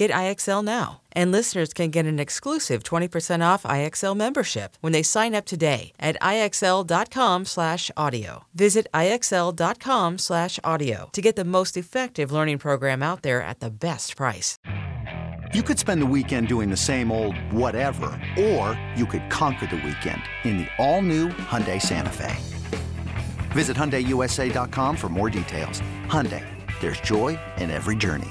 Get IXL now. And listeners can get an exclusive 20% off IXL membership when they sign up today at IXL.com/audio. Visit IXL.com/audio to get the most effective learning program out there at the best price. You could spend the weekend doing the same old whatever, or you could conquer the weekend in the all-new Hyundai Santa Fe. Visit HyundaiUSA.com for more details. Hyundai, there's joy in every journey.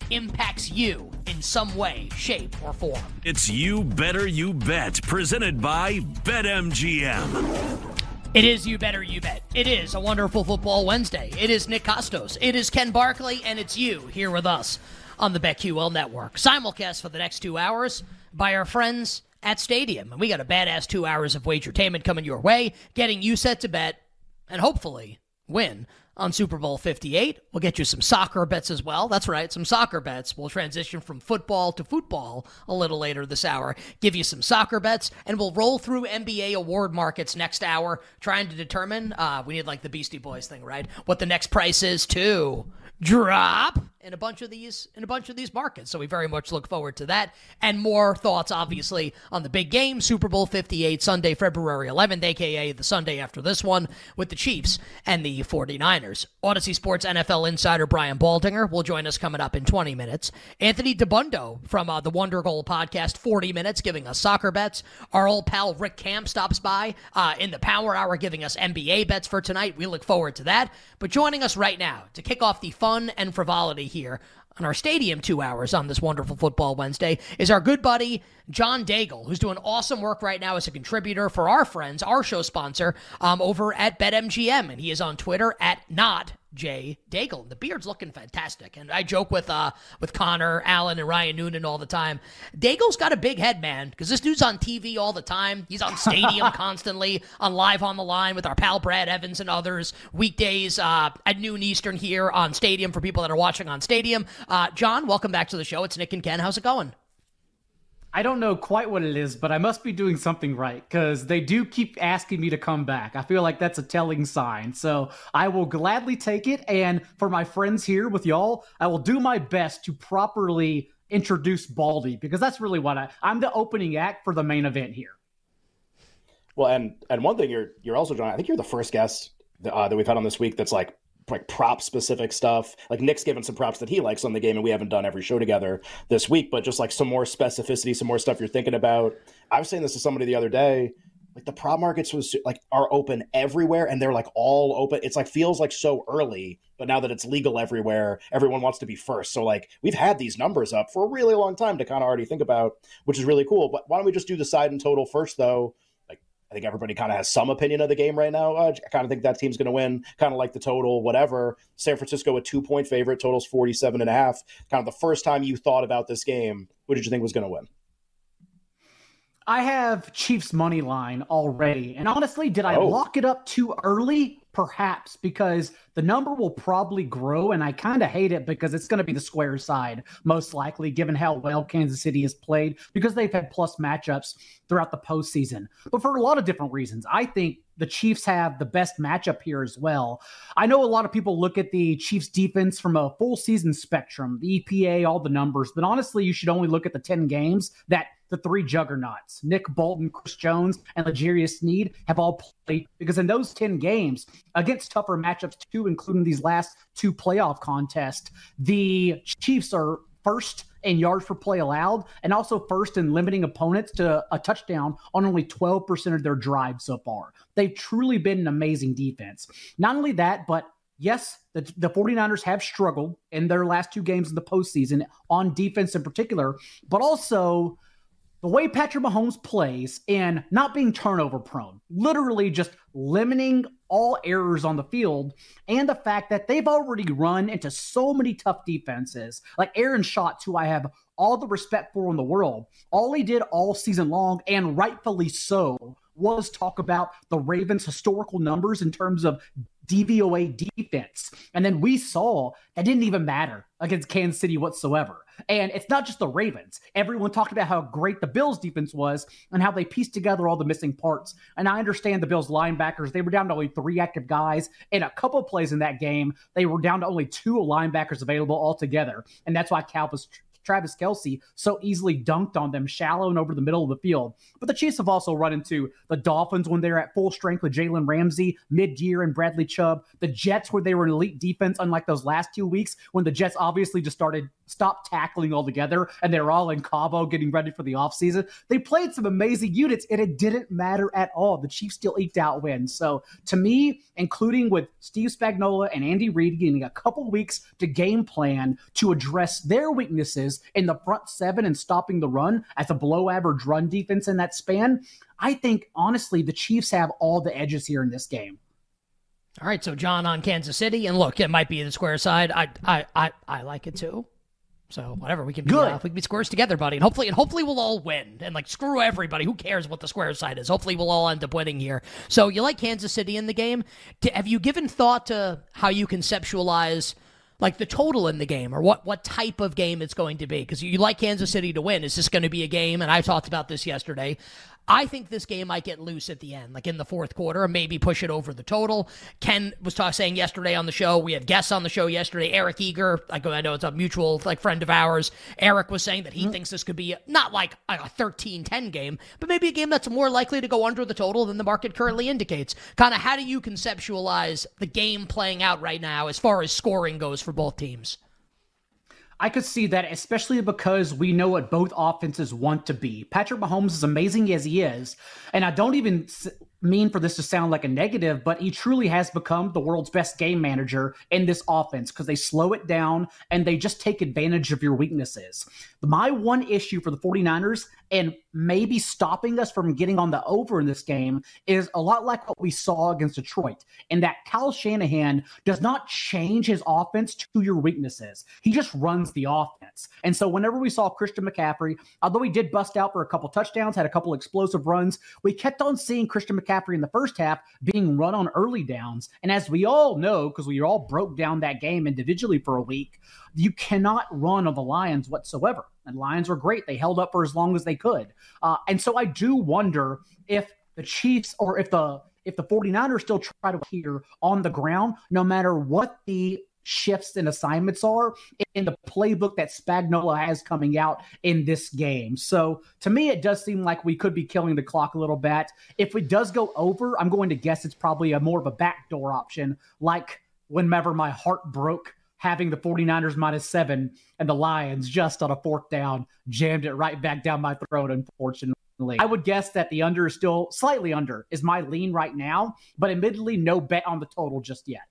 impacts you in some way, shape, or form. It's You Better You Bet, presented by BetMGM. It is You Better You Bet. It is a wonderful football Wednesday. It is Nick Kostos. It is Ken Barkley, and it's you here with us on the BetQL Network. Simulcast for the next two hours by our friends at Stadium. And we got a badass two hours of wagertainment coming your way, getting you set to bet and hopefully win on Super Bowl 58. We'll get you some soccer bets as well. That's right, some soccer bets. We'll transition from football to football a little later this hour. Give you some soccer bets, and we'll roll through NBA award markets next hour, trying to determine. Uh, we need like the Beastie Boys thing, right? What the next price is to drop in a bunch of these in a bunch of these markets. So we very much look forward to that and more thoughts obviously on the big game Super Bowl 58 Sunday February 11th aka the Sunday after this one with the Chiefs and the 49ers. Audacy Sports NFL insider Brian Baldinger will join us coming up in 20 minutes. Anthony Dabbundo from uh, the Wonder Goal podcast 40 minutes giving us soccer bets. Our old pal Rick Camp stops by uh, in the Power Hour giving us NBA bets for tonight. We look forward to that. But joining us right now to kick off the fun and frivolity here on our stadium two hours on this wonderful football Wednesday is our good buddy John Daigle, who's doing awesome work right now as a contributor for our friends, our show sponsor, um, over at BetMGM, and he is on Twitter at not Jay Daigle. The beard's looking fantastic, and I joke with uh with Connor, Allen, and Ryan Noonan all the time. Daigle's got a big head, man, because this dude's on TV all the time. He's on Stadium constantly, on Live on the Line with our pal Brad Evans and others. Weekdays uh, at noon Eastern here on Stadium for people that are watching on Stadium. Uh, John, welcome back to the show. It's Nick and Ken. How's it going? I don't know quite what it is, but I must be doing something right because they do keep asking me to come back. I feel like that's a telling sign. So I will gladly take it. And for my friends here with y'all, I will do my best to properly introduce Baldy because that's really what I, I'm the opening act for the main event here. Well, and and one thing you're you're also John. I think you're the first guest uh, that we've had on this week that's like like prop specific stuff. Like Nick's given some props that he likes on the game, and we haven't done every show together this week, but just like some more specificity, some more stuff you're thinking about. I was saying this to somebody the other day. Like the prop markets was like are open everywhere, and they're like all open. It's like feels like so early, but now that it's legal everywhere, everyone wants to be first. So like we've had these numbers up for a really long time to kind of already think about, which is really cool. But why don't we just do the side and total first, though? I think everybody kind of has some opinion of the game right now. Uh, I kind of think that team's going to win, kind of like the total, whatever. San Francisco, a two point favorite, totals 47 and a half. Kind of the first time you thought about this game, who did you think was going to win? I have Chiefs money line already. And honestly, did I oh. lock it up too early? Perhaps because the number will probably grow, and I kind of hate it because it's going to be the square side, most likely, given how well Kansas City has played, because they've had plus matchups throughout the postseason. But for a lot of different reasons, I think the Chiefs have the best matchup here as well. I know a lot of people look at the Chiefs defense from a full season spectrum, the EPA, all the numbers, but honestly, you should only look at the 10 games that the three juggernauts, Nick Bolton, Chris Jones, and L'Jarius Sneed, have all played because in those 10 games against tougher matchups too, including these last two playoff contests, the Chiefs are first in yards per play allowed and also first in limiting opponents to a touchdown on only 12% of their drives so far. They've truly been an amazing defense. Not only that, but yes, the, the 49ers have struggled in their last two games in the postseason on defense in particular, but also the way Patrick Mahomes plays and not being turnover prone, literally just limiting all errors on the field, and the fact that they've already run into so many tough defenses, like Aaron Schatz, who I have all the respect for in the world. All he did all season long, and rightfully so, was talk about the Ravens' historical numbers in terms of DVOA defense. And then we saw that didn't even matter against Kansas City whatsoever. And it's not just the Ravens. Everyone talked about how great the Bills defense was and how they pieced together all the missing parts. And I understand the Bills linebackers, they were down to only three active guys. In a couple plays in that game, they were down to only two linebackers available altogether. And that's why Cal was Travis Kelce so easily dunked on them shallow and over the middle of the field. But the Chiefs have also run into the Dolphins when they're at full strength with Jalen Ramsey mid year and Bradley Chubb. The Jets, where they were an elite defense, unlike those last two weeks when the Jets obviously just started stopped tackling altogether and they're all in Cabo getting ready for the offseason. They played some amazing units and it didn't matter at all. The Chiefs still eked out wins. So to me, including with Steve Spagnuolo and Andy Reid getting a couple weeks to game plan to address their weaknesses in the front seven and stopping the run as a below average run defense in that span, I think honestly the Chiefs have all the edges here in this game. All right, so John on Kansas City, and look, it might be the square side. I I I, I like it too. So whatever, we can be Good. Uh, we can be squares together, buddy, and hopefully, and hopefully we'll all win. And like, screw everybody. Who cares what the square side is? Hopefully, we'll all end up winning here. So you like Kansas City in the game? Have you given thought to how you conceptualize? Like the total in the game or what what type of game it's going to be because you like Kansas City to win. Is this going to be a game? And I talked about this yesterday I think this game might get loose at the end, like in the fourth quarter, and maybe push it over the total. Ken was talking saying yesterday on the show. We had guests on the show yesterday. Eric Eager, like I know it's a mutual like friend of ours. Eric was saying that he mm-hmm. thinks this could be not like a 13-10 game, but maybe a game that's more likely to go under the total than the market currently indicates. Kind of how do you conceptualize the game playing out right now as far as scoring goes for both teams? I could see that, especially because we know what both offenses want to be. Patrick Mahomes, is amazing as he is, and I don't even mean for this to sound like a negative, but he truly has become the world's best game manager in this offense because they slow it down and they just take advantage of your weaknesses. My one issue for the 49ers and maybe stopping us from getting on the over in this game is a lot like what we saw against Detroit, in that Kyle Shanahan does not change his offense to your weaknesses. He just runs the offense. And so whenever we saw Christian McCaffrey, although he did bust out for a couple touchdowns, had a couple explosive runs, we kept on seeing Christian McCaffrey in the first half being run on early downs. And as we all know, because we all broke down that game individually for a week, you cannot run on the Lions whatsoever. And Lions were great. They held up for as long as they could. Uh, and so I do wonder if the Chiefs or if the if the 49ers still try to here on the ground, no matter what the shifts and assignments are in the playbook that Spagnuolo has coming out in this game. So to me, it does seem like we could be killing the clock a little bit. If it does go over, I'm going to guess it's probably a more of a backdoor option, like whenever my heart broke having the 49ers minus seven and the Lions just on a fourth down jammed it right back down my throat, unfortunately. I would guess that the under is still slightly under, is my lean right now, but admittedly, no bet on the total just yet.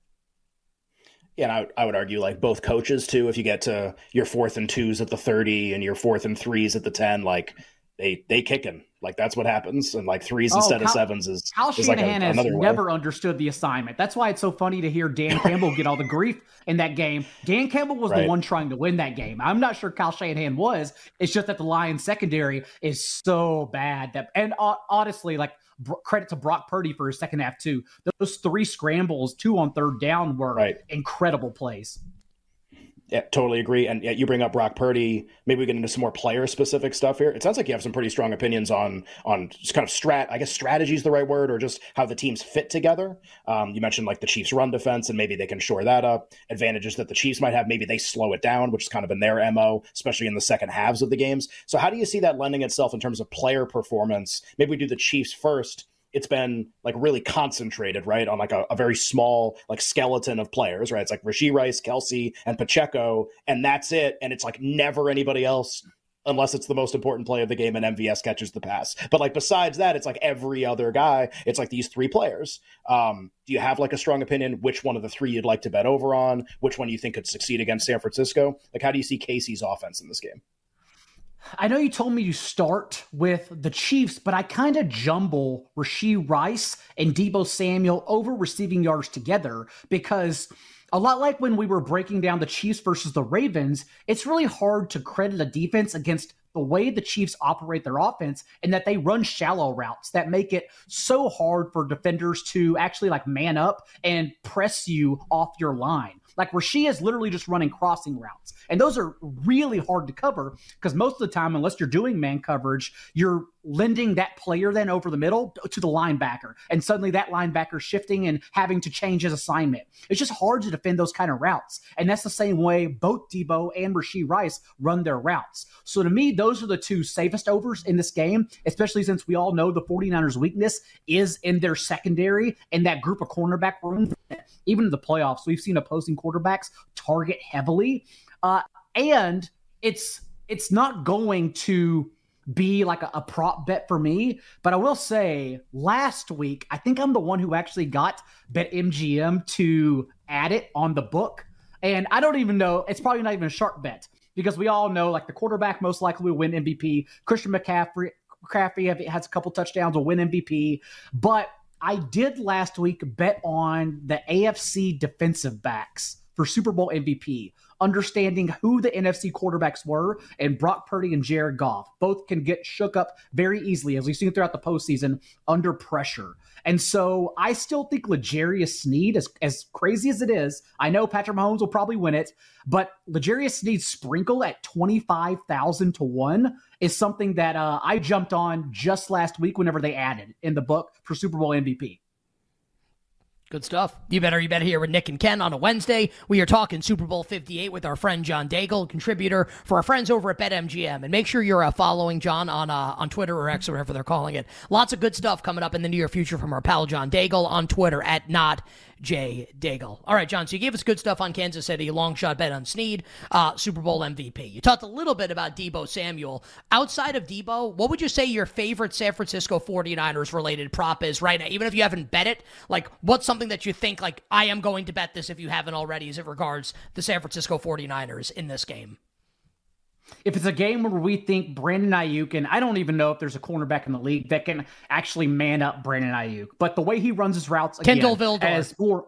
Yeah, and I, I would argue like both coaches too. If you get to your fourth and twos at the 30 and your fourth and threes at the 10, like they they kicking. Like that's what happens, and like threes oh, instead of sevens is. Kyle is Shanahan like a, has never way. understood the assignment. That's why it's so funny to hear Dan Campbell get all the grief in that game. Dan Campbell was right. the one trying to win that game. I'm not sure Kyle Shanahan was. It's just that the Lions secondary is so bad that, and uh, honestly, like credit to Brock Purdy for his second half too. Those three scrambles, two on third down, were right. incredible plays. Yeah, totally agree. And yeah, you bring up Brock Purdy. Maybe we get into some more player specific stuff here. It sounds like you have some pretty strong opinions on on just kind of strat. I guess strategy is the right word, or just how the teams fit together. Um, you mentioned like the Chiefs' run defense, and maybe they can shore that up. Advantages that the Chiefs might have, maybe they slow it down, which is kind of in their mo, especially in the second halves of the games. So how do you see that lending itself in terms of player performance? Maybe we do the Chiefs first it's been like really concentrated, right, on like a, a, very small like skeleton of players, right? It's like Rashee Rice, Kelce, and Pacheco, and that's it. And it's like never anybody else unless it's the most important play of the game and MVS catches the pass. But like besides that, it's like every other guy. It's like these three players. Um, do you have like a strong opinion which one of the three you'd like to bet over on? Which one you think could succeed against San Francisco? Like how do you see KC's offense in this game? I know you told me to start with the Chiefs, but I kind of jumble Rashee Rice and Deebo Samuel over receiving yards together because a lot like when we were breaking down the Chiefs versus the Ravens, it's really hard to credit a defense against the way the Chiefs operate their offense and that they run shallow routes that make it so hard for defenders to actually like man up and press you off your line. Like Rashee is literally just running crossing routes. And those are really hard to cover because most of the time, unless you're doing man coverage, you're lending that player then over the middle to the linebacker. And suddenly that linebacker shifting and having to change his assignment. It's just hard to defend those kind of routes. And that's the same way both Deebo and Rashee Rice run their routes. So to me, those are the two safest overs in this game, especially since we all know the 49ers' weakness is in their secondary and that group of cornerback room. Even in the playoffs, we've seen opposing quarterbacks target heavily. Uh, and it's it's not going to be like a, a, prop bet for me. But I will say, last week, I think I'm the one who actually got BetMGM to add it on the book. And I don't even know, it's probably not even a sharp bet because we all know like the quarterback most likely will win MVP. Christian McCaffrey, McCaffrey has a couple touchdowns, will win MVP. But I did last week bet on the AFC defensive backs for Super Bowl MVP understanding who the NFC quarterbacks were, and Brock Purdy and Jared Goff both can get shook up very easily, as we've seen throughout the postseason, under pressure. And so I still think L'Jarius Sneed, as, as crazy as it is, I know Patrick Mahomes will probably win it, but L'Jarius Sneed's sprinkle at 25,000 to 1 is something that uh, I jumped on just last week whenever they added in the book for Super Bowl MVP. Good stuff. You better, you better hear with Nick and Ken on a Wednesday. We are talking Super Bowl 58 with our friend John Daigle, contributor for our friends over at BetMGM. And make sure you're uh, following John on uh, on Twitter or X or whatever they're calling it. Lots of good stuff coming up in the near future from our pal John Daigle on Twitter at not Jay Daigle. All right, John. So you gave us good stuff on Kansas City, long shot bet on Sneed, uh, Super Bowl MVP. You talked a little bit about Deebo Samuel. Outside of Deebo, what would you say your favorite San Francisco 49ers related prop is right now? Even if you haven't bet it, like what's something that you think like I am going to bet this if you haven't already as it regards the San Francisco 49ers in this game? If it's a game where we think Brandon Aiyuk, and I don't even know if there's a cornerback in the league that can actually man up Brandon Aiyuk, but the way he runs his routes, again, Kindle Vildor. as more.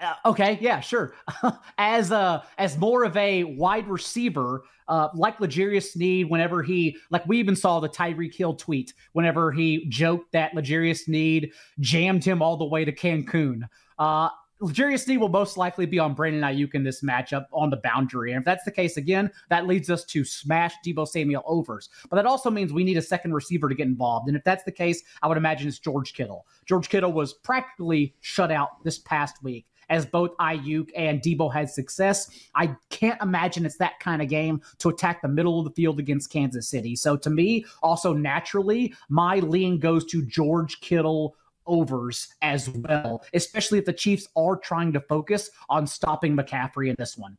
Uh, okay, yeah, sure. as uh as more of a wide receiver, uh, like L'Jarius Sneed, whenever he like we even saw the Tyreek Hill tweet whenever he joked that L'Jarius Sneed jammed him all the way to Cancun. Uh, L'Jarius Sneed will most likely be on Brandon Aiyuk in this matchup on the boundary. And if that's the case again, that leads us to smash Deebo Samuel overs. But that also means we need a second receiver to get involved. And if that's the case, I would imagine it's George Kittle. George Kittle was practically shut out this past week as both Aiyuk and Deebo had success. I can't imagine it's that kind of game to attack the middle of the field against Kansas City. So to me, also naturally, my lean goes to George Kittle overs as well, especially if the Chiefs are trying to focus on stopping McCaffrey in this one.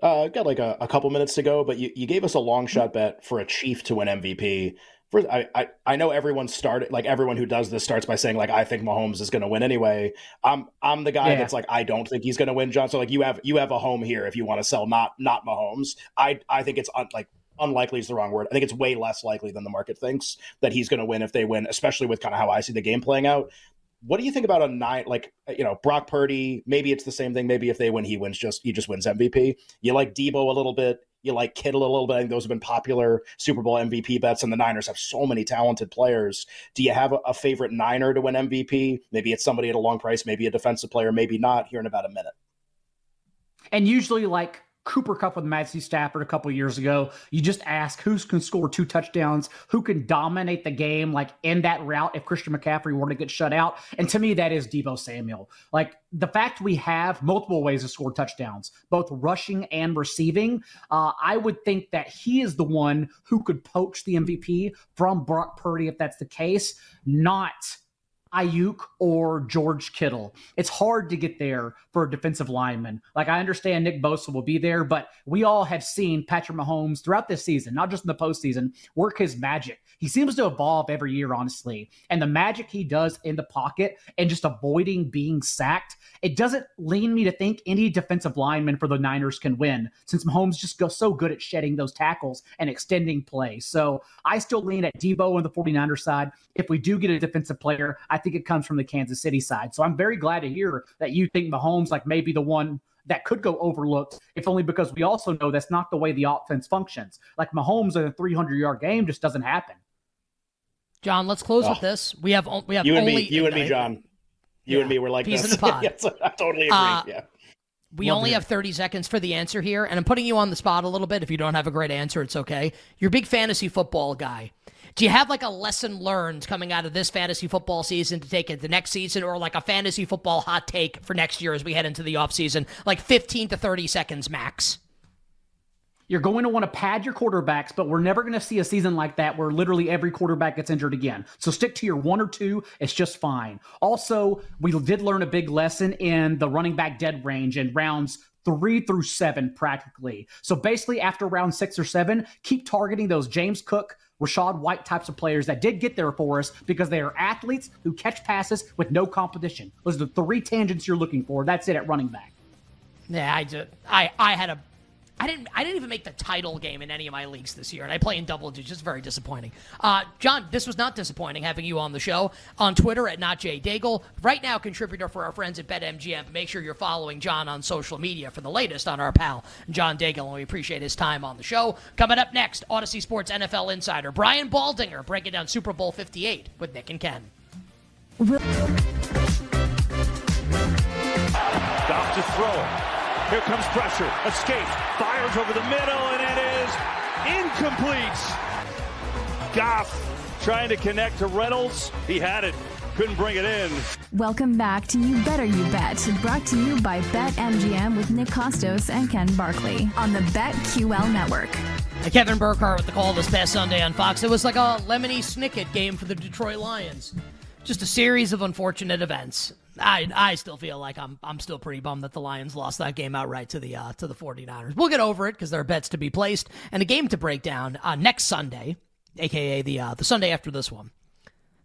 Uh, got like a, a couple minutes to go, but you, you gave us a long shot bet for a Chief to win MVP. First, I, I, I know everyone started like everyone who does this starts by saying like I think Mahomes is going to win anyway. I'm I'm the guy yeah. that's like I don't think he's going to win, John. So like you have you have a home here if you want to sell not not Mahomes. I I think it's un, like unlikely is the wrong word. I think it's way less likely than the market thinks that he's going to win if they win, especially with kind of how I see the game playing out. What do you think about a nine, like you know, Brock Purdy? Maybe it's the same thing. Maybe if they win, he wins. Just he just wins MVP. You like Deebo a little bit. You like Kittle a little bit. I think those have been popular Super Bowl MVP bets, and the Niners have so many talented players. Do you have a, a favorite Niner to win MVP? Maybe it's somebody at a long price, maybe a defensive player, maybe not. Here in about a minute. And usually, like Cooper Kupp with Matthew Stafford a couple years ago. You just ask who can score two touchdowns, who can dominate the game, like in that route if Christian McCaffrey were to get shut out. And to me, that is Deebo Samuel. Like the fact we have multiple ways to score touchdowns, both rushing and receiving, uh, I would think that he is the one who could poach the MVP from Brock Purdy if that's the case, not Aiyuk or George Kittle. It's hard to get there for a defensive lineman. Like I understand Nick Bosa will be there, but we all have seen Patrick Mahomes throughout this season, not just in the postseason, work his magic. He seems to evolve every year, honestly. And the magic he does in the pocket and just avoiding being sacked, it doesn't lean me to think any defensive lineman for the Niners can win, since Mahomes just goes so good at shedding those tackles and extending play. So I still lean at Deebo on the 49ers side. If we do get a defensive player, I think it comes from the Kansas City side. So I'm very glad to hear that you think Mahomes like maybe the one that could go overlooked, if only because we also know that's not the way the offense functions. Like Mahomes in a 300 yard game just doesn't happen. John, let's close oh. with this. We have we have you and only, me, you and me, John. You yeah. and me were like Peas this. in the pod. yes, I totally agree. Uh, yeah. We Love only it. have 30 seconds for the answer here, and I'm putting you on the spot a little bit. If you don't have a great answer, it's okay. You're a big fantasy football guy. Do you have like a lesson learned coming out of this fantasy football season to take it the next season, or like a fantasy football hot take for next year as we head into the offseason? Like 15 to 30 seconds max. You're going to want to pad your quarterbacks, but we're never going to see a season like that where literally every quarterback gets injured again. So stick to your one or two. It's just fine. Also, we did learn a big lesson in the running back dead range in rounds three through seven, practically. So basically, after round six or seven, keep targeting those James Cook, Rachaad White types of players that did get there for us because they are athletes who catch passes with no competition. Those are the three tangents you're looking for. That's it at running back. Yeah, I just I I had a I didn't. I didn't even make the title game in any of my leagues this year, and I play in double digits. Very disappointing. Uh, John, this was not disappointing having you on the show on Twitter at not Jay Daigle. Right now, contributor for our friends at BetMGM. Make sure you're following John on social media for the latest on our pal John Daigle, and we appreciate his time on the show. Coming up next, Audacy Sports NFL insider Brian Baldinger breaking down Super Bowl 58 with Nick and Ken. Goff to throw. Here comes pressure. Escapes. Fires over the middle, and it is incomplete. Goff trying to connect to Reynolds. He had it. Couldn't bring it in. Welcome back to You Better You Bet, brought to you by BetMGM with Nick Kostos and Ken Barkley on the BetQL network. Kevin Burkhardt with the call this past Sunday on Fox. It was like a Lemony Snicket game for the Detroit Lions. Just a series of unfortunate events. I I still feel like I'm I'm still pretty bummed that the Lions lost that game outright to the uh, to the 49ers. We'll get over it because there are bets to be placed and a game to break down uh, next Sunday, aka the uh, the Sunday after this one.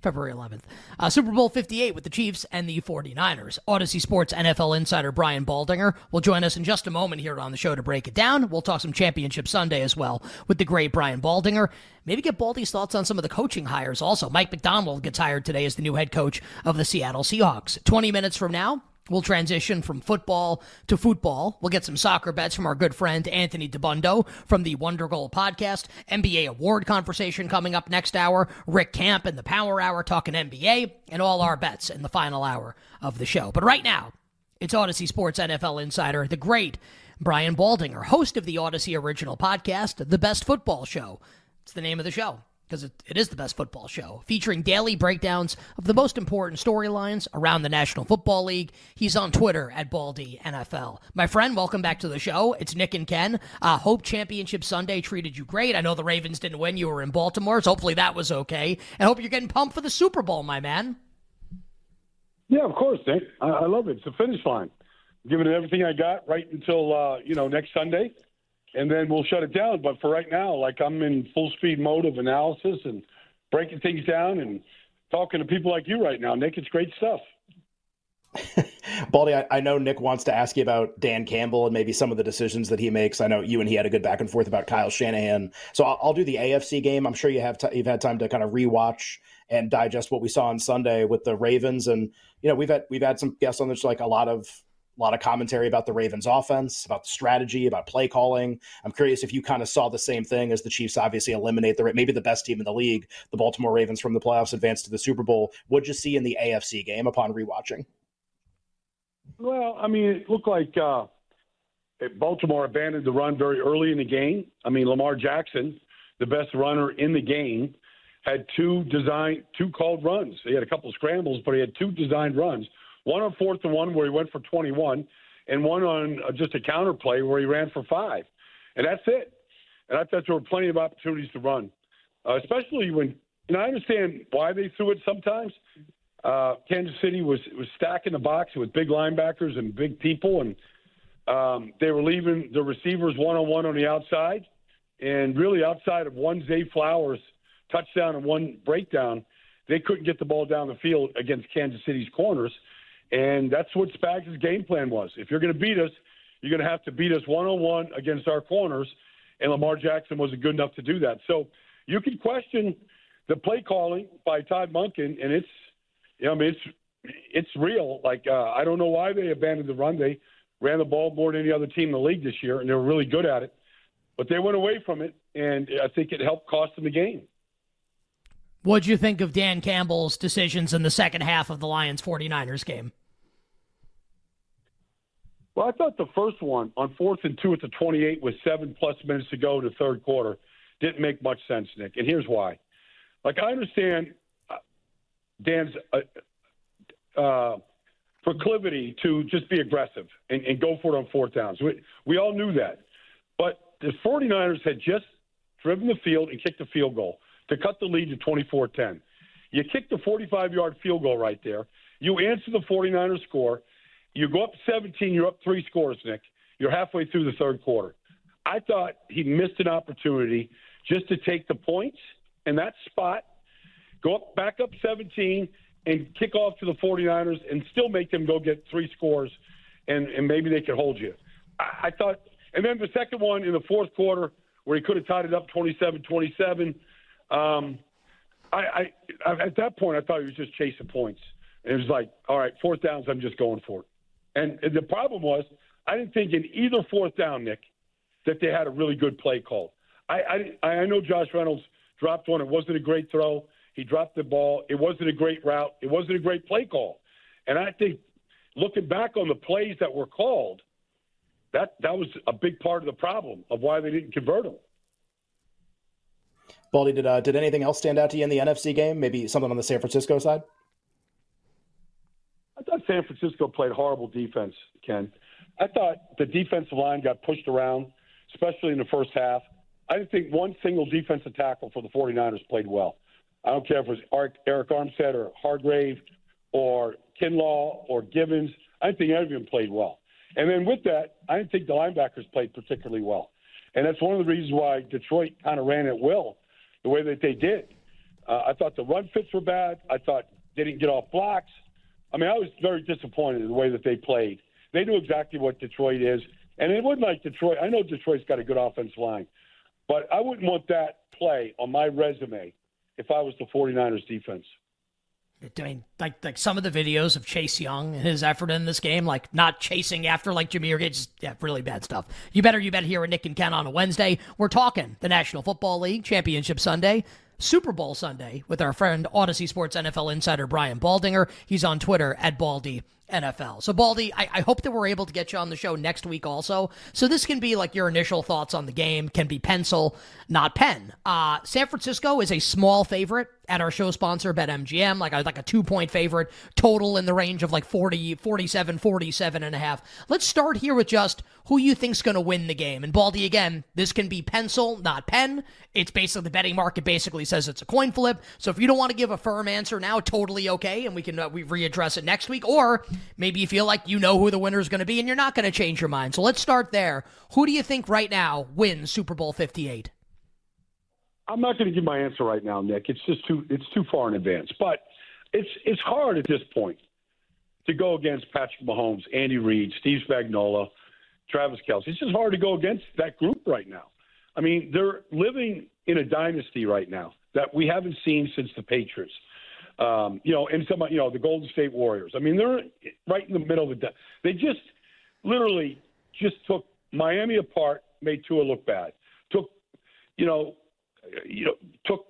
February 11th. Uh, Super Bowl 58 with the Chiefs and the 49ers. Audacy Sports NFL insider Brian Baldinger will join us in just a moment here on the show to break it down. We'll talk some Championship Sunday as well with the great Brian Baldinger. Maybe get Baldy's thoughts on some of the coaching hires also. Mike Macdonald gets hired today as the new head coach of the Seattle Seahawks. 20 minutes from now, We'll transition from football to football. We'll get some soccer bets from our good friend Anthony Dabbundo from the Wonder Goal podcast. NBA award conversation coming up next hour. Rick Camp in the Power Hour talking NBA, and all our bets in the final hour of the show. But right now, it's Audacy Sports NFL Insider, the great Brian Baldinger, host of the Audacy original podcast, The Best Football Show. It's the name of the show because it, it is the best football show, featuring daily breakdowns of the most important storylines around the National Football League. He's on Twitter at Baldy NFL. My friend, welcome back to the show. It's Nick and Ken. Uh, hope Championship Sunday treated you great. I know the Ravens didn't win. You were in Baltimore, so hopefully that was okay. And hope you're getting pumped for the Super Bowl, my man. Yeah, of course, Nick. I, I love it. It's the finish line. I'm giving it everything I got right until uh, you know next Sunday and then we'll shut it down. But for right now, like I'm in full speed mode of analysis and breaking things down and talking to people like you right now. Nick, it's great stuff. Baldy, I, I, know Nick wants to ask you about Dan Campbell and maybe some of the decisions that he makes. I know you and he had a good back and forth about Kyle Shanahan. So I'll, I'll do the AFC game. I'm sure you have t- you've had time to kind of rewatch and digest what we saw on Sunday with the Ravens. And you know we've had we've had some guests on this like a lot of a lot of commentary about the Ravens offense, about the strategy, about play calling. I'm curious if you kind of saw the same thing as the Chiefs obviously eliminate the maybe the best team in the league, the Baltimore Ravens from the playoffs advance to the Super Bowl. What'd you see in the AFC game upon rewatching? Well, I mean, it looked like uh, Baltimore abandoned the run very early in the game. I mean, Lamar Jackson, the best runner in the game, had two design, two called runs. He had a couple scrambles, but he had two designed runs. One on fourth and one where he went for 21, and one on uh, just a counter play where he ran for five, and that's it. And I thought there were plenty of opportunities to run, uh, especially when. And I understand why they threw it sometimes. Uh, Kansas City was was stacking the box with big linebackers and big people, and um, they were leaving the receivers one on one on the outside, and really outside of one Zay Flowers touchdown and one breakdown, they couldn't get the ball down the field against Kansas City's corners. And that's what Spags' game plan was. If you're going to beat us, you're going to have to beat us one on one against our corners. And Lamar Jackson wasn't good enough to do that. So you can question the play calling by Todd Monken, and it's, you know, I mean, it's it's real. Like uh, I don't know why they abandoned the run. They ran the ball more than any other team in the league this year, and they were really good at it. But they went away from it, and I think it helped cost them the game. What'd you think of Dan Campbell's decisions in the second half of the Lions 49ers game? Well, I thought the first one on fourth and two at the 28 with seven plus minutes to go in the third quarter didn't make much sense, Nick. And here's why. Like, I understand uh, Dan's uh, uh, proclivity to just be aggressive and, and go for it on fourth downs. We, we all knew that. But the 49ers had just driven the field and kicked a field goal to cut the lead to 24 10. You kick the 45 yard field goal right there. You answer the 49ers score. You go up 17, you're up three scores, Nick. You're halfway through the third quarter. I thought he missed an opportunity just to take the points in that spot, go up back up 17, and kick off to the 49ers and still make them go get three scores, and, and maybe they could hold you. I, I thought, and then the second one in the fourth quarter where he could have tied it up 27 27 um, I, I at that point I thought he was just chasing points. It was like, all right, fourth downs, I'm just going for it. And, the problem was, I didn't think in either fourth down, Nick, that they had a really good play call. I, I, I know Josh Reynolds dropped one. It wasn't a great throw. He dropped the ball. It wasn't a great route. It wasn't a great play call. And I think looking back on the plays that were called, that that was a big part of the problem of why they didn't convert them. Baldy, did uh, did anything else stand out to you in the NFC game? Maybe something on the San Francisco side. San Francisco played horrible defense, Ken. I thought the defensive line got pushed around, especially in the first half. I didn't think one single defensive tackle for the 49ers played well. I don't care if it was Arik Armstead or Hargrave or Kinlaw or Givens. I didn't think any of them played well. And then with that, I didn't think the linebackers played particularly well. And that's one of the reasons why Detroit kind of ran at will the way that they did. Uh, I thought the run fits were bad. I thought they didn't get off blocks. I mean, I was very disappointed in the way that they played. They knew exactly what Detroit is. And it wasn't like Detroit. I know Detroit's got a good offensive line, but I wouldn't want that play on my resume if I was the 49ers defense. I mean, like like some of the videos of Chase Young and his effort in this game, like not chasing after like Jahmyr Gibbs, yeah, really bad stuff. You better you better hear with Nick and Ken on a Wednesday. We're talking the National Football League Championship Sunday. Super Bowl Sunday with our friend Audacy Sports NFL insider Brian Baldinger. He's on Twitter at Baldy NFL. So, Baldy, I, I, hope that we're able to get you on the show next week also. So, this can be like your initial thoughts on the game, can be pencil, not pen. Uh, San Francisco is a small favorite at our show sponsor, BetMGM, like a, like a two point favorite, total in the range of like 40, 47, 47 and a half. Let's start here with just who you think's going to win the game. And Baldy, again, this can be pencil, not pen. It's basically the betting market basically says it's a coin flip. So if you don't want to give a firm answer now, totally okay, and we can uh, we readdress it next week. Or maybe you feel like you know who the winner is going to be and you're not going to change your mind. So let's start there. Who do you think right now wins Super Bowl 58? I'm not going to give my answer right now, Nick. It's just too it's too far in advance. But it's it's hard at this point to go against Patrick Mahomes, Andy Reid, Steve Spagnuolo, Travis Kelce. It's just hard to go against that group right now. I mean, they're living in a dynasty right now that we haven't seen since the Patriots. Um, you know, and some, you know, the Golden State Warriors. I mean, they're right in the middle of the. They just literally just took Miami apart, made Tua look bad. Took, you know, you know, took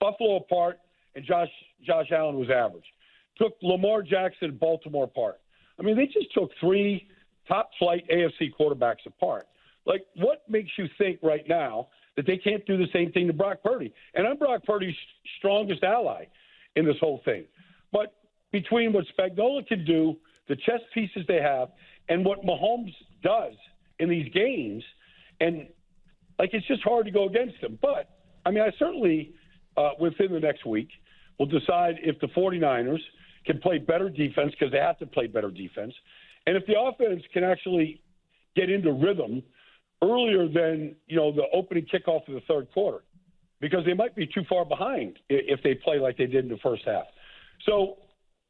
Buffalo apart, and Josh Josh Allen was average. Took Lamar Jackson, Baltimore apart. I mean, they just took three top flight AFC quarterbacks apart. Like, what makes you think right now that they can't do the same thing to Brock Purdy? And I'm Brock Purdy's strongest ally in this whole thing. But between what Spagnuolo can do, the chess pieces they have, and what Mahomes does in these games, and like it's just hard to go against them. But I mean, I certainly uh, within the next week will decide if the 49ers can play better defense because they have to play better defense, and if the offense can actually get into rhythm earlier than you know the opening kickoff of the third quarter, because they might be too far behind if they play like they did in the first half. So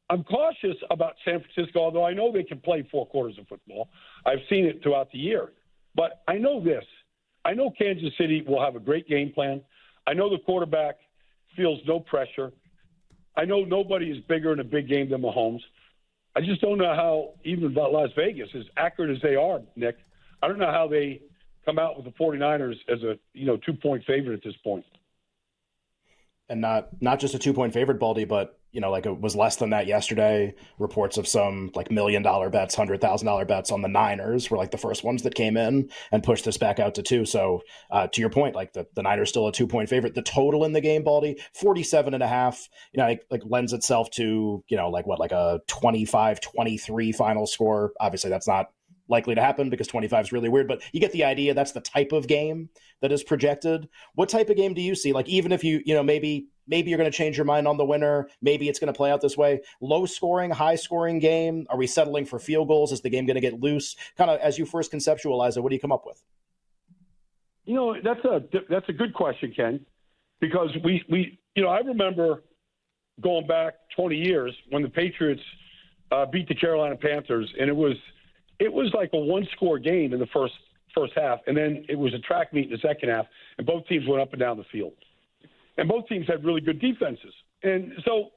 I'm cautious about San Francisco, although I know they can play four quarters of football. I've seen it throughout the year. But I know this. I know Kansas City will have a great game plan. I know the quarterback feels no pressure. I know nobody is bigger in a big game than Mahomes. I just don't know how, even about Las Vegas, as accurate as they are, Nick, I don't know how they come out with the 49ers as a you know two point favorite at this point. And not not just a two point favorite, Baldy, but you know, like it was less than that yesterday. Reports of some like million dollar bets, hundred thousand dollar bets on the Niners were like the first ones that came in and pushed this back out to two. So uh, to your point, like the, the Niners still a two point favorite. The total in the game, Baldy, 47 and a half, you know, like, like lends itself to, you know, like what, like a 25, 23 final score. Obviously that's not likely to happen because 25 is really weird, but you get the idea. That's the type of game that is projected. What type of game do you see? Like, even if you, you know, maybe, maybe you're going to change your mind on the winner. Maybe it's going to play out this way. Low scoring, high scoring game. Are we settling for field goals? Is the game going to get loose? Kind of as you first conceptualize it, what do you come up with? You know, that's a, that's a good question, Ken, because we, we, you know, I remember going back 20 years when the Patriots uh, beat the Carolina Panthers and it was, it was like a one score game in the first first half, and then it was a track meet in the second half, and both teams went up and down the field, and both teams had really good defenses, and so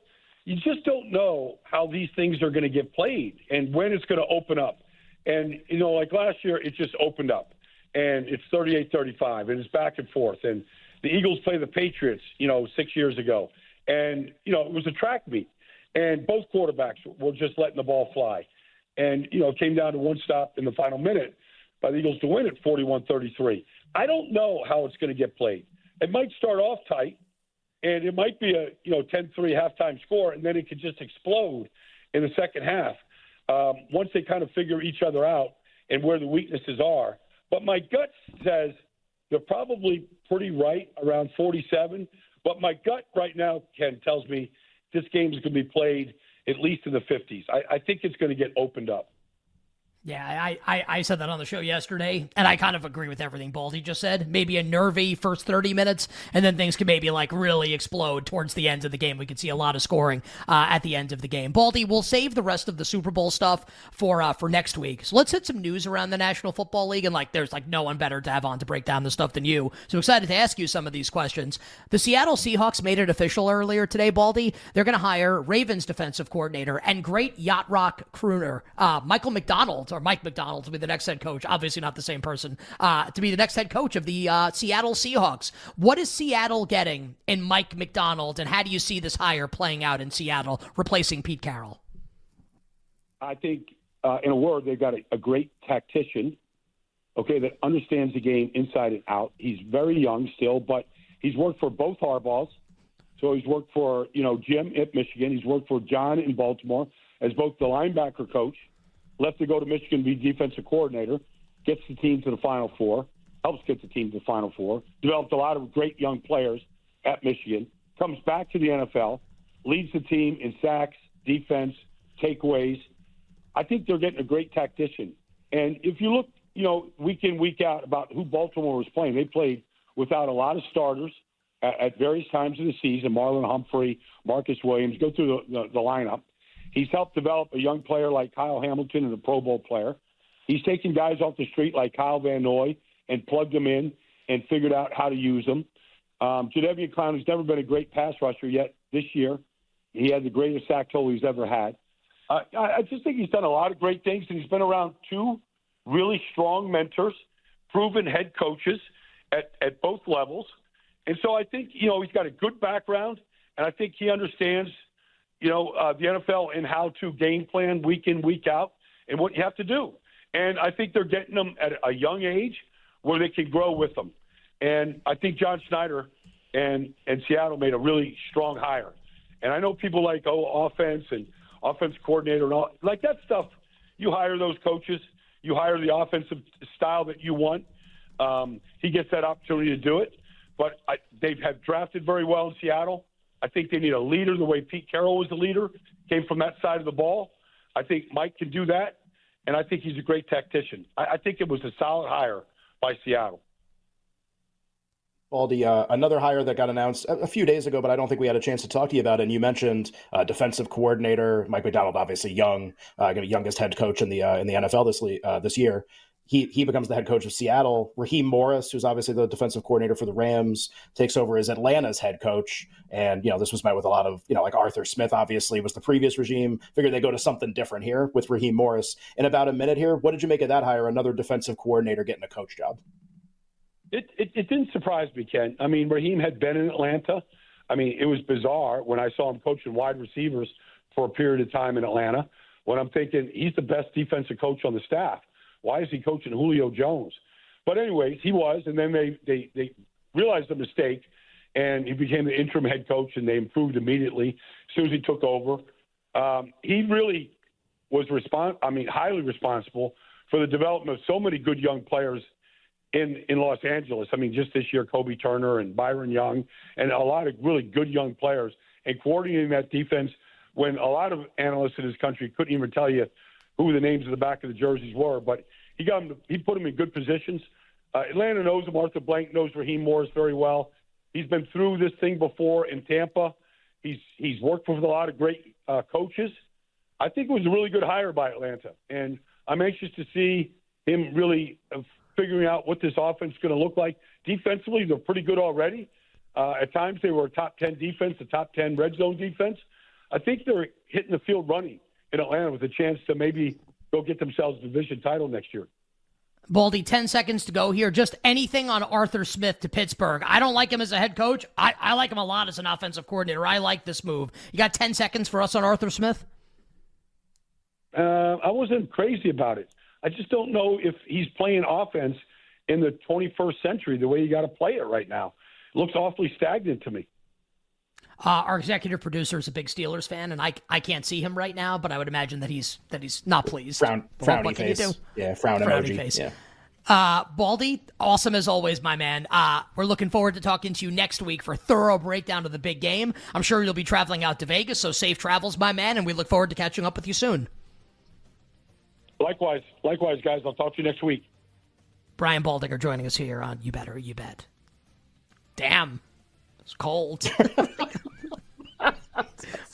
you just don't know how these things are going to get played and when it's going to open up, and you know, like last year, it just opened up, and it's 38-35, and it's back and forth, and the Eagles play the Patriots, you know, six years ago, and you know, it was a track meet, and both quarterbacks were just letting the ball fly. And you know it came down to one stop in the final minute by the Eagles to win at 41-33. I don't know how it's going to get played. It might start off tight, and it might be a you know 10-3 halftime score, and then it could just explode in the second half um, once they kind of figure each other out and where the weaknesses are. But my gut says they're probably pretty right around 47. But my gut right now, Ken, tells me this game is going to be played – at least in the 50s. I, I think it's going to get opened up. Yeah, I, I, I, said that on the show yesterday, and I kind of agree with everything Baldy just said. Maybe a nervy first 30 minutes, and then things can maybe like really explode towards the end of the game. We could see a lot of scoring uh, at the end of the game. Baldy, we'll save the rest of the Super Bowl stuff for uh, for next week. So let's hit some news around the National Football League, and like there's like no one better to have on to break down the stuff than you. So excited to ask you some of these questions. The Seattle Seahawks made it official earlier today, Baldy. They're going to hire Ravens defensive coordinator and great yacht rock crooner uh, Michael McDonald or Mike Macdonald to be the next head coach. Obviously, not the same person. Uh, to be the next head coach of the uh, Seattle Seahawks. What is Seattle getting in Mike Macdonald, and how do you see this hire playing out in Seattle, replacing Pete Carroll? I think, uh, in a word, they've got a, a great tactician. Okay, that understands the game inside and out. He's very young still, but he's worked for both Harbaughs. So he's worked for, you know, Jim at Michigan. He's worked for John in Baltimore as both the linebacker coach left to go to Michigan to be defensive coordinator, gets the team to the Final Four, helps get the team to the Final Four, developed a lot of great young players at Michigan, comes back to the NFL, leads the team in sacks, defense, takeaways. I think they're getting a great tactician. And if you look, you know, week in, week out about who Baltimore was playing, they played without a lot of starters at, at various times of the season. Marlon Humphrey, Marcus Williams, go through the, the, the lineup. He's helped develop a young player like Kyle Hamilton and a Pro Bowl player. He's taken guys off the street like Kyle Van Noy and plugged them in and figured out how to use them. Um, Clown has never been a great pass rusher yet this year. He had the greatest sack total he's ever had. Uh, I, I just think he's done a lot of great things, and he's been around two really strong mentors, proven head coaches at, at both levels. And so I think, you know, he's got a good background, and I think he understands – you know, uh, the NFL and how to game plan week in, week out, and what you have to do. and I think they're getting them at a young age where they can grow with them. And I think John Schneider and and Seattle made a really strong hire. And I know people like oh offense and offense coordinator and all like that stuff. You hire those coaches, you hire the offensive style that you want. Um, he gets that opportunity to do it. But I, they have drafted very well in Seattle. I think they need a leader the way Pete Carroll was the leader, came from that side of the ball. I think Mike can do that, and I think he's a great tactician. I, I think it was a solid hire by Seattle. Baldy, uh, another hire that got announced a, few days ago, but I don't think we had a chance to talk to you about it. And you mentioned uh, defensive coordinator Mike Macdonald, obviously young, uh, youngest head coach in the uh, in the NFL this uh, this year. He he becomes the head coach of Seattle. Raheem Morris, who's obviously the defensive coordinator for the Rams, takes over as Atlanta's head coach. And you know this was met with a lot of you know like Arthur Smith, obviously was the previous regime. Figured they go to something different here with Raheem Morris. In about a minute here, what did you make of that hire? Another defensive coordinator getting a coach job. It, it, it didn't surprise me, Ken. I mean, Raheem had been in Atlanta. I mean, it was bizarre when I saw him coaching wide receivers for a period of time in Atlanta. When I'm thinking he's the best defensive coach on the staff, why is he coaching Julio Jones? But anyways, he was, and then they they they realized the mistake, and he became the interim head coach, and they improved immediately as soon as he took over. Um, he really was respons- I mean, highly responsible for the development of so many good young players in in Los Angeles. I mean, just this year, Kobie Turner and Byron Young, and a lot of really good young players, and coordinating that defense when a lot of analysts in this country couldn't even tell you who the names of the back of the jerseys were. But he got them, he put them in good positions. Uh, Atlanta knows him. Arthur Blank knows Raheem Morris very well. He's been through this thing before in Tampa. He's he's worked with a lot of great uh, coaches. I think it was a really good hire by Atlanta, and I'm anxious to see him really figuring out what this offense is going to look like. Defensively, they're pretty good already. Uh, at times, they were a top 10 defense, a top 10 red zone defense. I think they're hitting the field running in Atlanta with a chance to maybe go get themselves a division title next year. Baldy, 10 seconds to go here. Just anything on Arthur Smith to Pittsburgh. I don't like him as a head coach. I, I like him a lot as an offensive coordinator. I like this move. You got 10 seconds for us on Arthur Smith? Uh, I wasn't crazy about it. I just don't know if he's playing offense in the 21st century the way you got to play it right now. It looks awfully stagnant to me. Uh, our executive producer is a big Steelers fan, and I, I can't see him right now, but I would imagine that he's that he's not pleased. Frown, frowny what face. Can you do? Yeah, frown frowny emoji. face. Yeah. Uh, Baldy, awesome as always, my man. Uh, we're looking forward to talking to you next week for a thorough breakdown of the big game. I'm sure you'll be traveling out to Vegas, so safe travels, my man, and we look forward to catching up with you soon. Likewise, likewise, guys. I'll talk to you next week. Brian Baldinger joining us here on You Better You Bet. Damn, it's cold. All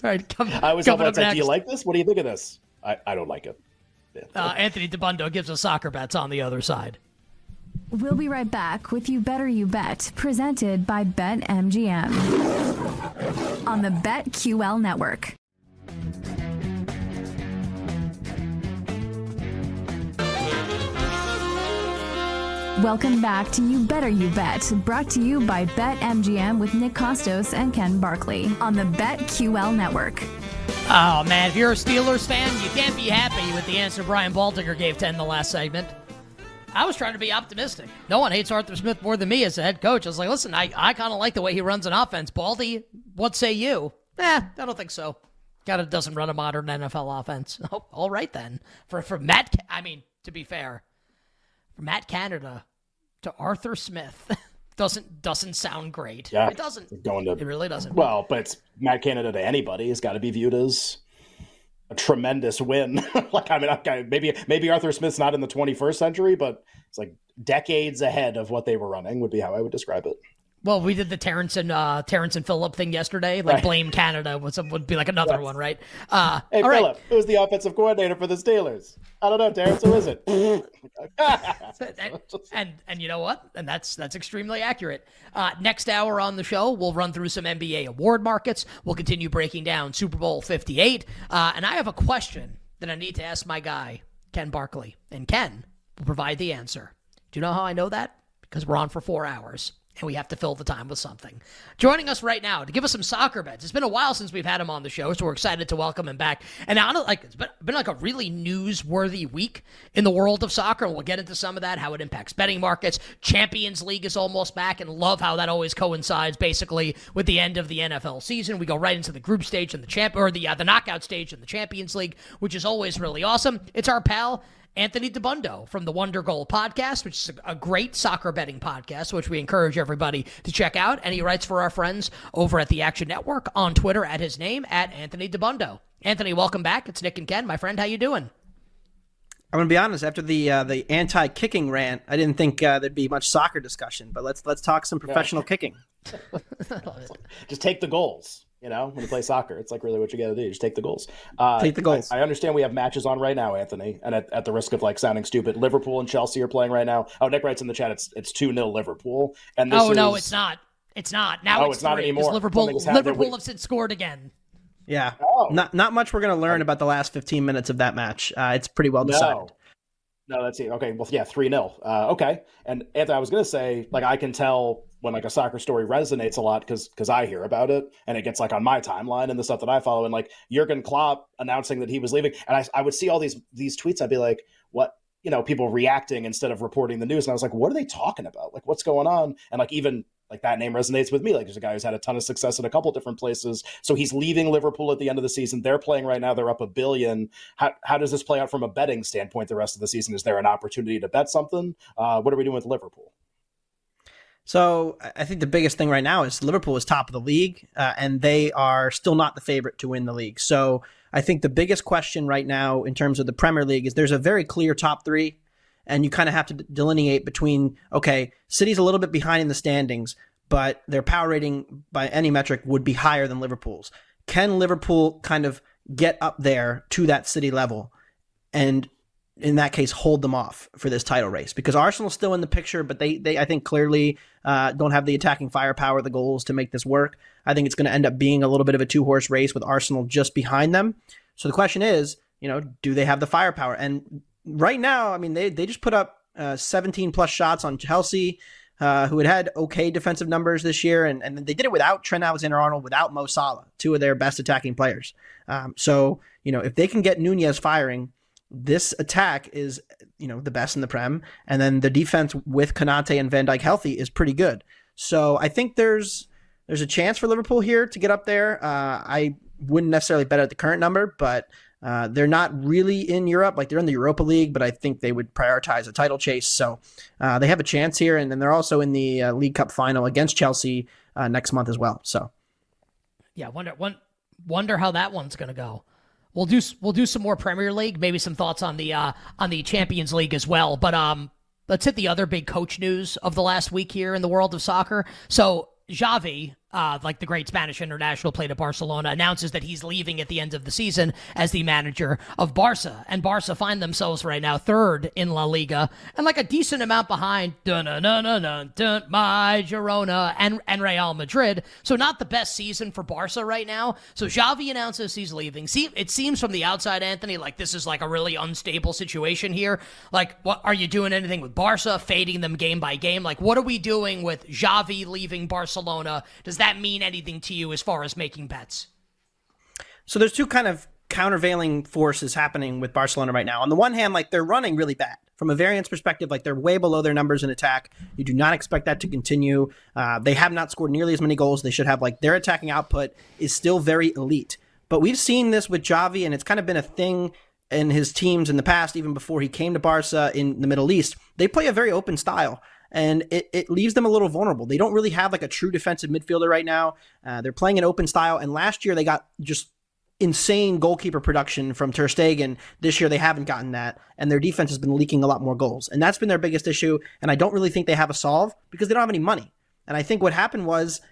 right, come, I was coming up next. Do you like this? What do you think of this? I, I don't like it. Yeah. Uh, Anthony Dabbundo gives us soccer bets on the other side. We'll be right back with You Better You Bet, presented by BetMGM on the BetQL network. Welcome back to You Better You Bet, brought to you by BetMGM with Nick Kostos and Ken Barkley on the BetQL network. Oh, man, if you're a Steelers fan, you can't be happy with the answer Brian Baldinger gave 10 in the last segment. I was trying to be optimistic. No one hates Arthur Smith more than me as a head coach. I was like, listen, I, I kind of like the way he runs an offense. Baldy, what say you? Eh, I don't think so. Of doesn't run a modern NFL offense. Oh, all right then. For for Matt, I mean, to be fair, Matt Canada, to Arthur Smith doesn't doesn't sound great. Yeah, it doesn't. Going to it really doesn't. Well, but it's Matt Canada to anybody has got to be viewed as a tremendous win. like I mean, okay, maybe maybe Arthur Smith's not in the 21st century, but it's like decades ahead of what they were running. Would be how I would describe it. Well, we did the Terrence and uh, Terrence and Philip thing yesterday. Like right. blame Canada was would be like another yes. one, right? Uh, hey, Philip, right. who's the offensive coordinator for the Steelers? I don't know, Terrence. Who is it? and, and, and you know what? And that's that's extremely accurate. Uh, next hour on the show, we'll run through some NBA award markets. We'll continue breaking down Super Bowl Fifty Eight. Uh, and I have a question that I need to ask my guy Ken Barkley, and Ken will provide the answer. Do you know how I know that? Because we're on for four hours and we have to fill the time with something. Joining us right now to give us some soccer bets. It's been a while since we've had him on the show, so we're excited to welcome him back. And now, like it's been, been like a really newsworthy week in the world of soccer, and we'll get into some of that, how it impacts betting markets. Champions League is almost back, and love how that always coincides basically with the end of the NFL season. We go right into the group stage and the champ or the uh, the knockout stage in the Champions League, which is always really awesome. It's our pal Anthony Dabbundo from the Wonder Goal podcast, which is a great soccer betting podcast, which we encourage everybody to check out. And he writes for our friends over at the Action Network on Twitter at his name at Anthony Dabbundo. Anthony, welcome back. It's Nick and Ken, my friend. How you doing? I'm gonna be honest. After the uh, the anti-kicking rant, I didn't think uh, there'd be much soccer discussion. But let's let's talk some professional yeah. kicking. Just take the goals. You know, when you play soccer, it's like really what you got to do. Just take the goals. Uh, take the goals. I, I, understand we have matches on right now, Anthony, and at, at, the risk of like sounding stupid, Liverpool and Chelsea are playing right now. Oh, Nick writes in the chat, it's it's two 0 Liverpool, and oh is... no, it's not. It's not. Now oh, it's, it's not anymore. Liverpool Liverpool have since scored again. Yeah, oh. not not much we're gonna learn about the last 15 minutes of that match. Uh, it's pretty well decided. No. No, that's it. Okay, well, yeah, three 0 uh, Okay, and Anthony, I was gonna say, like, I can tell when like a soccer story resonates a lot because because I hear about it and it gets like on my timeline and the stuff that I follow and like Jurgen Klopp announcing that he was leaving, and I I would see all these these tweets. I'd be like, what? You know, people reacting instead of reporting the news, and I was like, what are they talking about? Like, what's going on? And like even like that name resonates with me. Like there's a guy who's had a ton of success in a couple different places. So he's leaving Liverpool at the end of the season. They're playing right now. They're up a billion. How, how does this play out from a betting standpoint the rest of the season? Is there an opportunity to bet something? Uh, what are we doing with Liverpool? So I think the biggest thing right now is Liverpool is top of the league, uh, and they are still not the favorite to win the league. So I think the biggest question right now in terms of the Premier League is there's a very clear top three and you kind of have to delineate between okay, City's a little bit behind in the standings, but their power rating by any metric would be higher than Liverpool's. Can Liverpool kind of get up there to that City level and in that case hold them off for this title race because Arsenal's still in the picture, but they they I think clearly uh, don't have the attacking firepower, the goals to make this work. I think it's going to end up being a little bit of a two horse race with Arsenal just behind them. So the question is, you know, do they have the firepower? And right now, I mean, they they just put up uh, 17 plus shots on Chelsea, uh, who had had okay defensive numbers this year, and and they did it without Trent Alexander-Arnold, without Mo Salah, two of their best attacking players. Um, so you know, if they can get Nunez firing, this attack is you know the best in the Prem, and then the defense with Konate and Van Dijk healthy is pretty good. So I think there's there's a chance for Liverpool here to get up there. Uh, I wouldn't necessarily bet at the current number, but uh, they're not really in Europe, like they're in the Europa League, but I think they would prioritize a title chase. So uh, they have a chance here, and then they're also in the uh, League Cup final against Chelsea uh, next month as well. So, yeah, wonder one, wonder how that one's going to go. We'll do we'll do some more Premier League, maybe some thoughts on the uh, on the Champions League as well. But um, let's hit the other big coach news of the last week here in the world of soccer. So Xavi uh, like the great Spanish international played at Barcelona, announces that he's leaving at the end of the season as the manager of Barca. And Barca find themselves right now third in La Liga and like a decent amount behind my Girona and, and Real Madrid. So not the best season for Barca right now. So Xavi announces he's leaving. See, it seems from the outside, Anthony, like this is like a really unstable situation here. Like, what are you doing anything with Barca, fading them game by game? Like, what are we doing with Xavi leaving Barcelona? Does that that mean anything to you as far as making bets? So there's two kind of countervailing forces happening with Barcelona right now. On the one hand, like they're running really bad. From a variance perspective, like they're way below their numbers in attack. You do not expect that to continue. Uh, they have not scored nearly as many goals they should have. Like their attacking output is still very elite. But we've seen this with Xavi, and it's kind of been a thing in his teams in the past, even before he came to Barca in the Middle East. They play a very open style and it, it leaves them a little vulnerable. They don't really have like a true defensive midfielder right now. Uh, they're playing an open style, and last year they got just insane goalkeeper production from Ter Stegen. This year they haven't gotten that, and their defense has been leaking a lot more goals, and that's been their biggest issue. And I don't really think they have a solve because they don't have any money. And I think what happened was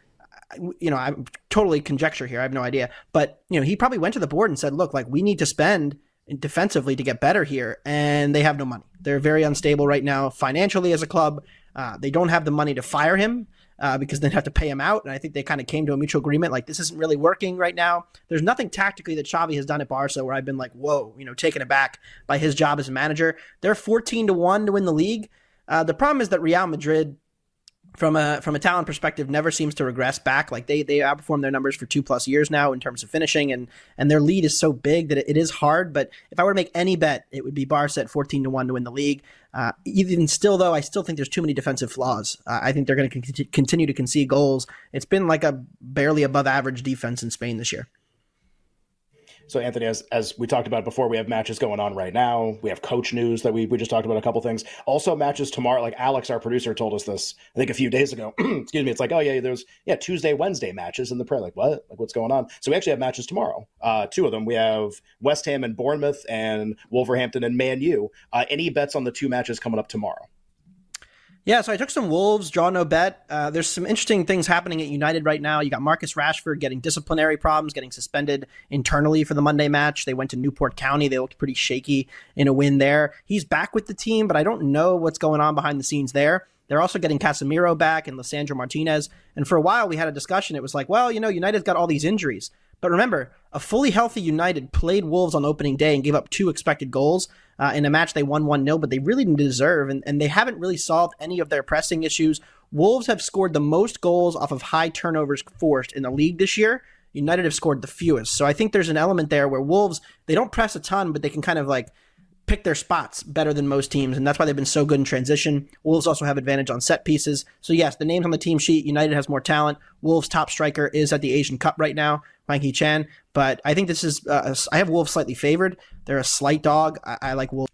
you know, I'm totally conjecture here. I have no idea. But, you know, he probably went to the board and said, look, like we need to spend defensively to get better here. And they have no money. They're very unstable right now financially as a club. Uh, they don't have the money to fire him uh, because they'd have to pay him out. And I think they kind of came to a mutual agreement like this isn't really working right now. There's nothing tactically that Xavi has done at Barca where I've been like, whoa, you know, taken aback by his job as a manager. They're 14 to 1 to win the league. Uh, the problem is that Real Madrid from a from a talent perspective never seems to regress back. Like they they outperform their numbers for two plus years now in terms of finishing, and and their lead is so big that it, it is hard. But if I were to make any bet, it would be Barca at fourteen to one to win the league. Uh, even still, though, I still think there's too many defensive flaws. Uh, I think they're going to con- continue to concede goals. It's been like a barely above average defense in Spain this year. So, Anthony, as, as we talked about before, we have matches going on right now. We have coach news that we, we just talked about a couple things. Also, matches tomorrow. Like Alex, our producer, told us this, I think a few days ago. Excuse me. It's like, oh, yeah, there's, yeah, Tuesday, Wednesday matches in the prayer. Like, what? Like, what's going on? So, we actually have matches tomorrow. Uh, two of them. We have West Ham and Bournemouth and Wolverhampton and Man U. Uh, any bets on the two matches coming up tomorrow? Yeah, so I took some Wolves, draw no bet. Uh, there's some interesting things happening at United right now. You got Marcus Rashford getting disciplinary problems, getting suspended internally for the Monday match. They went to Newport County. They looked pretty shaky in a win there. He's back with the team, but I don't know what's going on behind the scenes there. They're also getting Casemiro back and Lisandro Martinez. And for a while, we had a discussion. It was like, well, you know, United's got all these injuries. But remember, a fully healthy United played Wolves on opening day and gave up two expected goals uh, in a match they won 1 0, but they really didn't deserve, and, and they haven't really solved any of their pressing issues. Wolves have scored the most goals off of high turnovers forced in the league this year. United have scored the fewest. So I think there's an element there where Wolves, they don't press a ton, but they can kind of like pick their spots better than most teams, and that's why they've been so good in transition. Wolves also have advantage on set pieces. So yes, the names on the team sheet, United has more talent. Wolves' top striker is at the Asian Cup right now, Hwang Hee-chan. But I think this is uh, I have Wolves slightly favored. They're a slight dog. I, I like Wolves.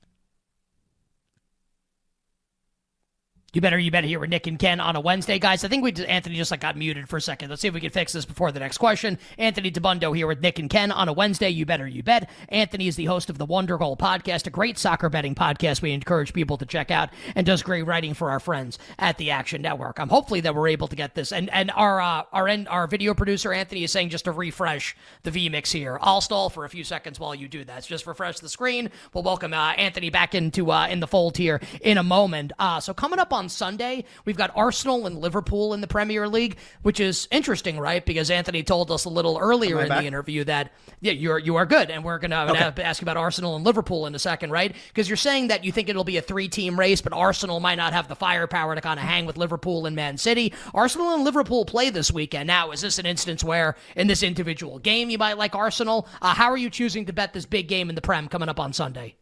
You better, you better hear with Nick and Ken on a Wednesday, guys. I think we Anthony just like got muted for a second. Let's see if we can fix this before the next question. Anthony Dabbundo here with Nick and Ken on a Wednesday. You better, you bet. Anthony is the host of the Wonder Goal podcast, a great soccer betting podcast we encourage people to check out, and does great writing for our friends at the Action Network. I'm hopefully that we're able to get this. And and our uh, our end, our video producer Anthony is saying just to refresh the vMix here. I'll stall for a few seconds while you do that. So just refresh the screen. We'll welcome uh, Anthony back into uh, in the fold here in a moment. Uh, so coming up on Sunday. We've got Arsenal and Liverpool in the Premier League, which is interesting, right? Because Anthony told us a little earlier in back? the interview that yeah, you're you are good, and we're gonna, okay. ask you about Arsenal and Liverpool in a second, right? Because you're saying that you think it'll be a three-team race, but Arsenal might not have the firepower to kind of hang with Liverpool and Man City. Arsenal and Liverpool play this weekend. Now, is this an instance where in this individual game you might like Arsenal? Uh, how are you choosing to bet this big game in the Prem coming up on Sunday?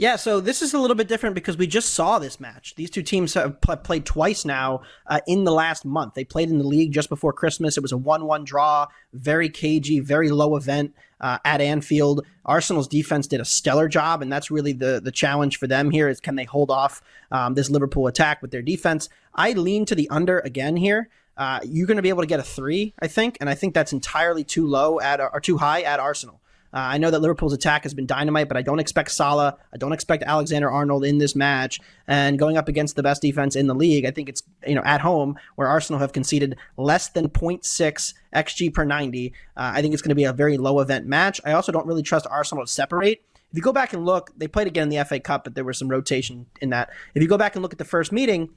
Yeah, so this is a little bit different because we just saw this match. These two teams have pl- played twice now uh, in the last month. They played in the league just before Christmas. It was a 1 1 draw, very cagey, very low event uh, at Anfield. Arsenal's defense did a stellar job, and that's really the, the challenge for them here is can they hold off um, this Liverpool attack with their defense? I lean to the under again here. Uh, you're going to be able to get a three, I think, and I think that's entirely too low at or too high at Arsenal. Uh, I know that Liverpool's attack has been dynamite, but I don't expect Salah. I don't expect Alexander Arnold in this match. And going up against the best defense in the league, I think it's you know at home where Arsenal have conceded less than 0.6 xG per 90. Uh, I think it's going to be a very low event match. I also don't really trust Arsenal to separate. If you go back and look, they played again in the FA Cup, but there was some rotation in that. If you go back and look at the first meeting,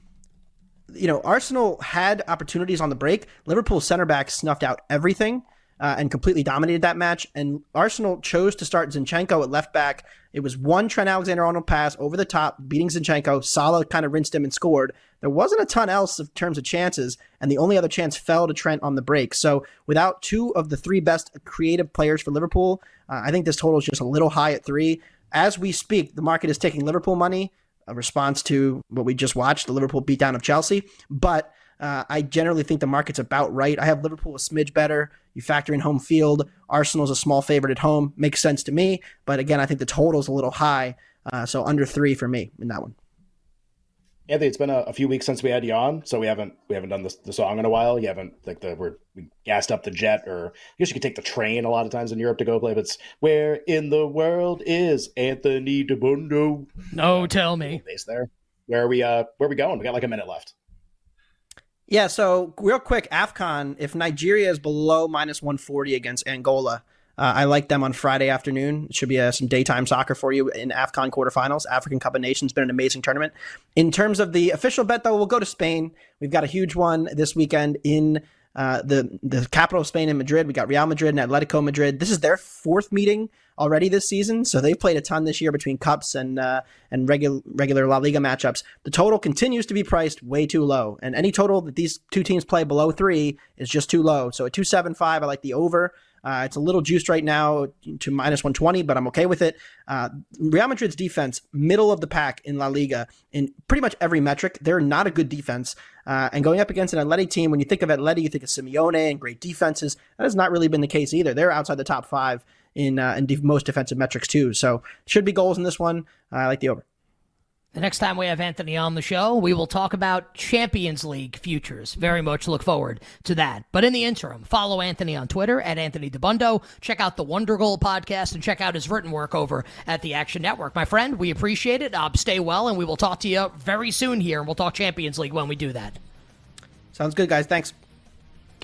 you know, Arsenal had opportunities on the break. Liverpool's center back snuffed out everything uh, and completely dominated that match. And Arsenal chose to start Zinchenko at left back. It was one Trent Alexander Arnold pass over the top, beating Zinchenko. Salah kind of rinsed him and scored. There wasn't a ton else in terms of chances, and the only other chance fell to Trent on the break. So without two of the three best creative players for Liverpool, uh, I think this total is just a little high at three. As we speak, the market is taking Liverpool money, a response to what we just watched, the Liverpool beatdown of Chelsea. But uh, I generally think the market's about right. I have Liverpool a smidge better. You factor in home field. Arsenal's a small favorite at home. Makes sense to me. But again, I think the total's a little high. Uh, so under three for me in that one. Anthony, it's been a, a, few weeks since we had you on, so we haven't we haven't done this, the song in a while. You haven't like the we're we gassed up the jet, or I guess you could take the train a lot of times in Europe to go play. But it's where in the world is Anthony Dabbundo? No, tell me. Base there. Where are we? Uh, where are we going? We got like a minute left. Yeah, so real quick, AFCON, if Nigeria is below minus 140 against Angola, uh, I like them on Friday afternoon. It should be uh, some daytime soccer for you in AFCON quarterfinals. African Cup of Nations been an amazing tournament. In terms of the official bet, though, we'll go to Spain. We've got a huge one this weekend in uh, the the capital of Spain in Madrid. We got Real Madrid and Atletico Madrid. This is their fourth meeting already this season, so they've played a ton this year between cups and uh, and regular regular La Liga matchups. The total continues to be priced way too low, and any total that these two teams play below three is just too low. So at two seven five, I like the over. Uh, it's a little juiced right now to minus 120, but I'm okay with it. Uh, Real Madrid's defense, middle of the pack in La Liga in pretty much every metric. They're not a good defense. Uh, and going up against an Atleti team, when you think of Atleti, you think of Simeone and great defenses. That has not really been the case either. They're outside the top five in, uh, in most defensive metrics too. So should be goals in this one. I like the over. The next time we have Anthony on the show, we will talk about Champions League futures. Very much look forward to that. But in the interim, follow Anthony on Twitter at Anthony Dabbundo. Check out the Wonder Goal podcast and check out his written work over at the Action Network. My friend, we appreciate it. Uh, stay well, and we will talk to you very soon here, and we'll talk Champions League when we do that. Sounds good, guys. Thanks.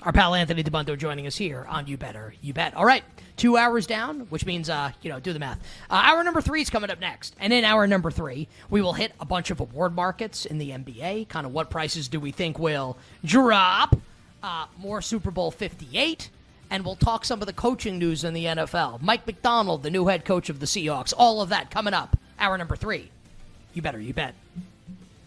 Our pal Anthony Dabbundo joining us here on You Better You Bet. All right, two hours down, which means, uh, you know, do the math. Uh, hour number three is coming up next. And in hour number three, we will hit a bunch of award markets in the NBA. Kind of what prices do we think will drop? Uh, more Super Bowl 58. And we'll talk some of the coaching news in the NFL. Mike Macdonald, the new head coach of the Seahawks. All of that coming up. Hour number three. You better, you bet.